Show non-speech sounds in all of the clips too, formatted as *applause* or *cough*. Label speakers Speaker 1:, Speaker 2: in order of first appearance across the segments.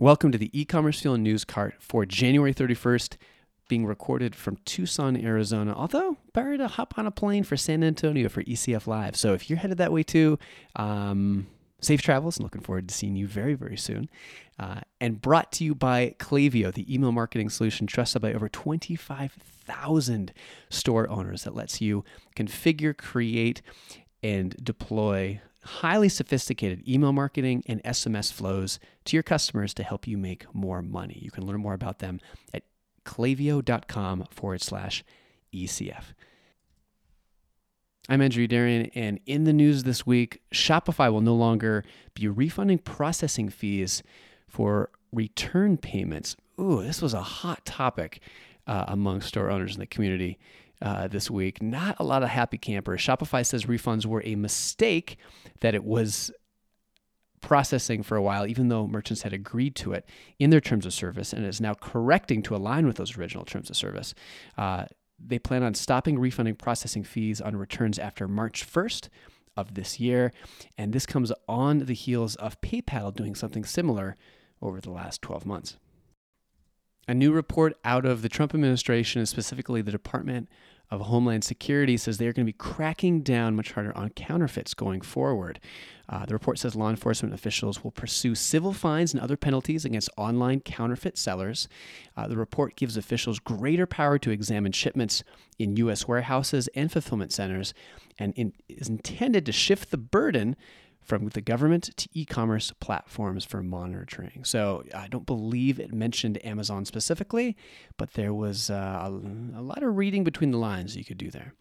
Speaker 1: Welcome to the e-commerce fuel news cart for January 31st, being recorded from Tucson, Arizona. Although better to hop on a plane for San Antonio for ECF Live. So if you're headed that way too, um, safe travels and looking forward to seeing you very, very soon. Uh, and brought to you by Klaviyo, the email marketing solution trusted by over 25,000 store owners that lets you configure, create, and deploy highly sophisticated email marketing and SMS flows to your customers to help you make more money. You can learn more about them at klaviyo.com forward slash ECF. I'm Andrew Youderian, and in the news this week, Shopify will no longer be refunding processing fees for return payments. Ooh, this was a hot topic uh, among store owners in the community uh, this week. Not a lot of happy campers. Shopify says refunds were a mistake, that it was processing for a while, even though merchants had agreed to it in their terms of service and is now correcting to align with those original terms of service. Uh, they plan on stopping refunding processing fees on returns after March 1st of this year. And this comes on the heels of PayPal doing something similar over the last 12 months. A new report out of the Trump administration, and specifically the Department of Homeland Security, says they are going to be cracking down much harder on counterfeits going forward. Uh, the report says law enforcement officials will pursue civil fines and other penalties against online counterfeit sellers. Uh, the report gives officials greater power to examine shipments in U.S. warehouses and fulfillment centers and in, is intended to shift the burden from the government to e commerce platforms for monitoring. So I don't believe it mentioned Amazon specifically, but there was uh, a, a lot of reading between the lines you could do there.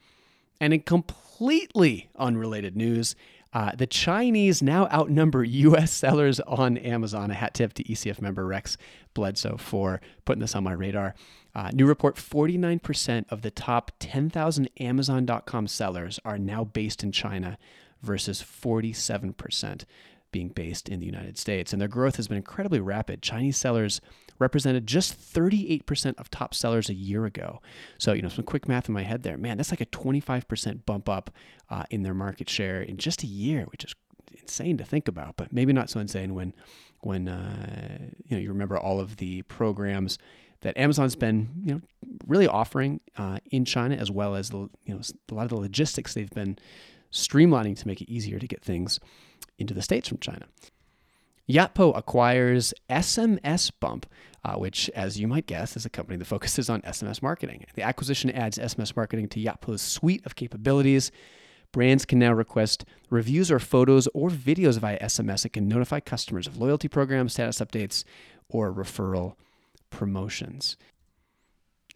Speaker 1: And in completely unrelated news, uh, the Chinese now outnumber U.S. sellers on Amazon. A hat tip to ECF member Rex Bledsoe for putting this on my radar. Uh, new report 49% of the top 10,000 Amazon.com sellers are now based in China, versus 47% being based in the United States. And their growth has been incredibly rapid. Chinese sellers represented just 38% of top sellers a year ago. So, you know, some quick math in my head there. Man, that's like a 25% bump up uh, in their market share in just a year, which is insane to think about, but maybe not so insane when when uh, you know you remember all of the programs that Amazon's been you know really offering uh, in China as well as the you know a lot of the logistics they've been streamlining to make it easier to get things into the States from China. Yotpo acquires SMSBump, uh, which, as you might guess, is a company that focuses on SMS marketing. The acquisition adds SMS marketing to Yotpo's suite of capabilities. Brands can now request reviews or photos or videos via SMS It can notify customers of loyalty programs, status updates, or referral promotions.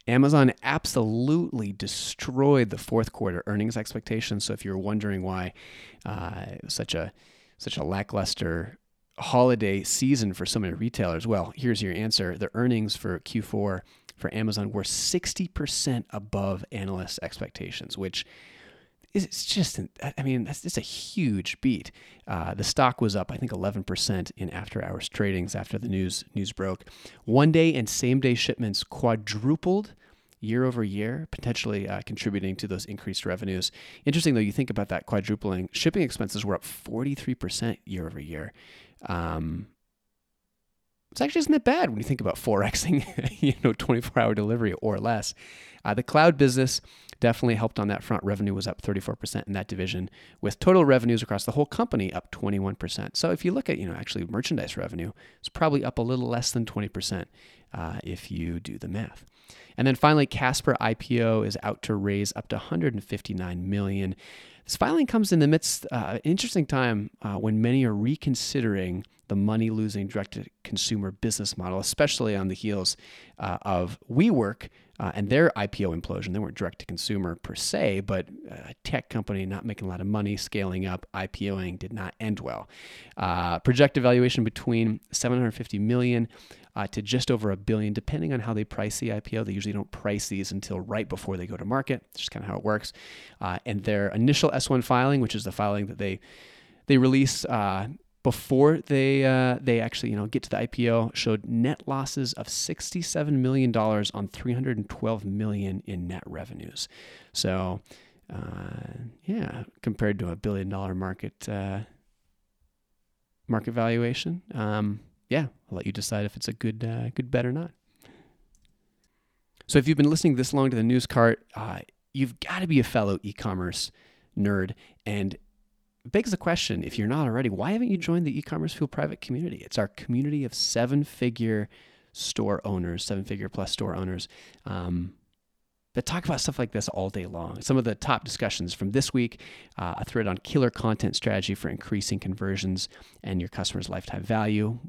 Speaker 1: Amazon absolutely destroyed the fourth quarter earnings expectations. So if you're wondering why uh, such a such a lackluster holiday season for so many retailers, well, here's your answer: the earnings for Q4 for Amazon were 60% above analyst expectations, which it's just, I mean, that's just a huge beat. Uh, the stock was up, I think, 11% in after hours tradings after the news news broke. One day and same day shipments quadrupled year over year, potentially uh, contributing to those increased revenues. Interesting though, you think about that quadrupling. Shipping expenses were up 43% year over year. Um, it's actually isn't that bad when you think about forexing, *laughs* you know, 24-hour delivery or less. Uh, the cloud business definitely helped on that front. Revenue was up 34% in that division, with total revenues across the whole company up 21%. So if you look at, you know, actually merchandise revenue, it's probably up a little less than 20% uh, if you do the math. And then finally, Casper IPO is out to raise up to 159 million. This filing comes in the midst uh, an interesting time uh, when many are reconsidering the money losing direct to consumer business model, especially on the heels uh, of WeWork uh, and their IPO implosion. They weren't direct to consumer per se, but a tech company not making a lot of money, scaling up, IPOing did not end well. Uh, projected valuation between 750 million uh, to just over a billion, depending on how they price the IPO. They usually don't price these until right before they go to market. It's just kind of how it works. Uh, and their initial S1 filing, which is the filing that they they release uh, before they uh, they actually you know get to the IPO showed net losses of 67 million dollars on 312 million in net revenues. So uh, yeah, compared to a billion dollar market uh, market valuation, um, yeah, I'll let you decide if it's a good uh, good bet or not. So if you've been listening this long to the news cart, uh, you've got to be a fellow e-commerce nerd and begs the question if you're not already why haven't you joined the e-commerce fuel private community it's our community of seven figure store owners seven figure plus store owners um, that talk about stuff like this all day long. Some of the top discussions from this week uh, a thread on killer content strategy for increasing conversions and your customers' lifetime value.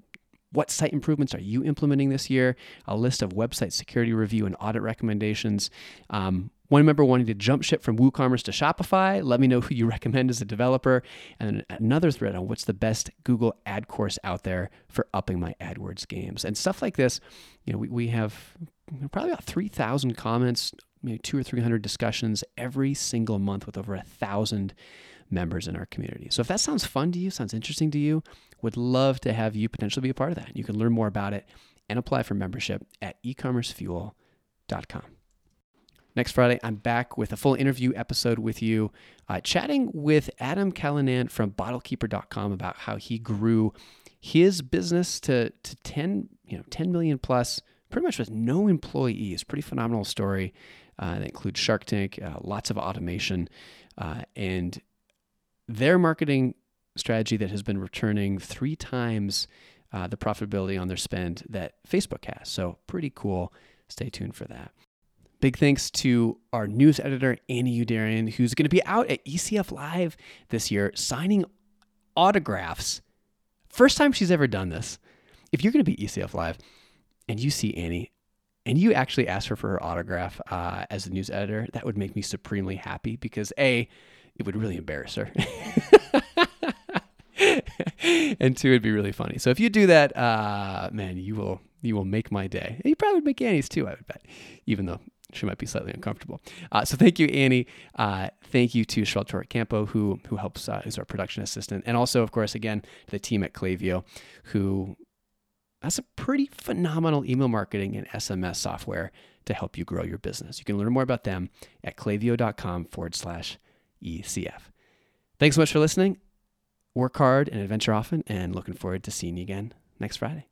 Speaker 1: What site improvements are you implementing this year? A list of website security review and audit recommendations. Um, one member wanting to jump ship from WooCommerce to Shopify. Let me know who you *laughs* recommend as a developer. And another thread on what's the best Google ad course out there for upping my AdWords games. And stuff like this, you know, we, we have probably about 3,000 comments maybe two or 300 discussions every single month with over a thousand members in our community. So if that sounds fun to you, sounds interesting to you, would love to have you potentially be a part of that. You can learn more about it and apply for membership at ecommercefuel.com. Next Friday, I'm back with a full interview episode with you, uh, chatting with Adam Callinan from bottlekeeper.com about how he grew his business to, to 10, you know, 10 million plus, pretty much with no employees. Pretty phenomenal story. Uh, that includes Shark Tank, uh, lots of automation, uh, and their marketing strategy that has been returning three times uh, the profitability on their spend that Facebook has. So, pretty cool. Stay tuned for that. Big thanks to our news editor, Annie Youderian, who's going to be out at ECF Live this year signing autographs. First time she's ever done this. If you're going to be ECF Live and you see Annie, and you actually asked her for her autograph uh, as the news editor, that would make me supremely happy because A, it would really embarrass her. *laughs* and two, it'd be really funny. So if you do that, uh, man, you will you will make my day. You probably would make Annie's too, I would bet, even though she might be slightly uncomfortable. Uh, so thank you, Annie. Uh, thank you to Sheltor Campo, who who helps uh, is our production assistant, and also, of course, again, the team at Klaviyo, who that's a pretty phenomenal email marketing and SMS software to help you grow your business. You can learn more about them at klaviyo.com forward slash ECF. Thanks so much for listening. Work hard and adventure often, and looking forward to seeing you again next Friday.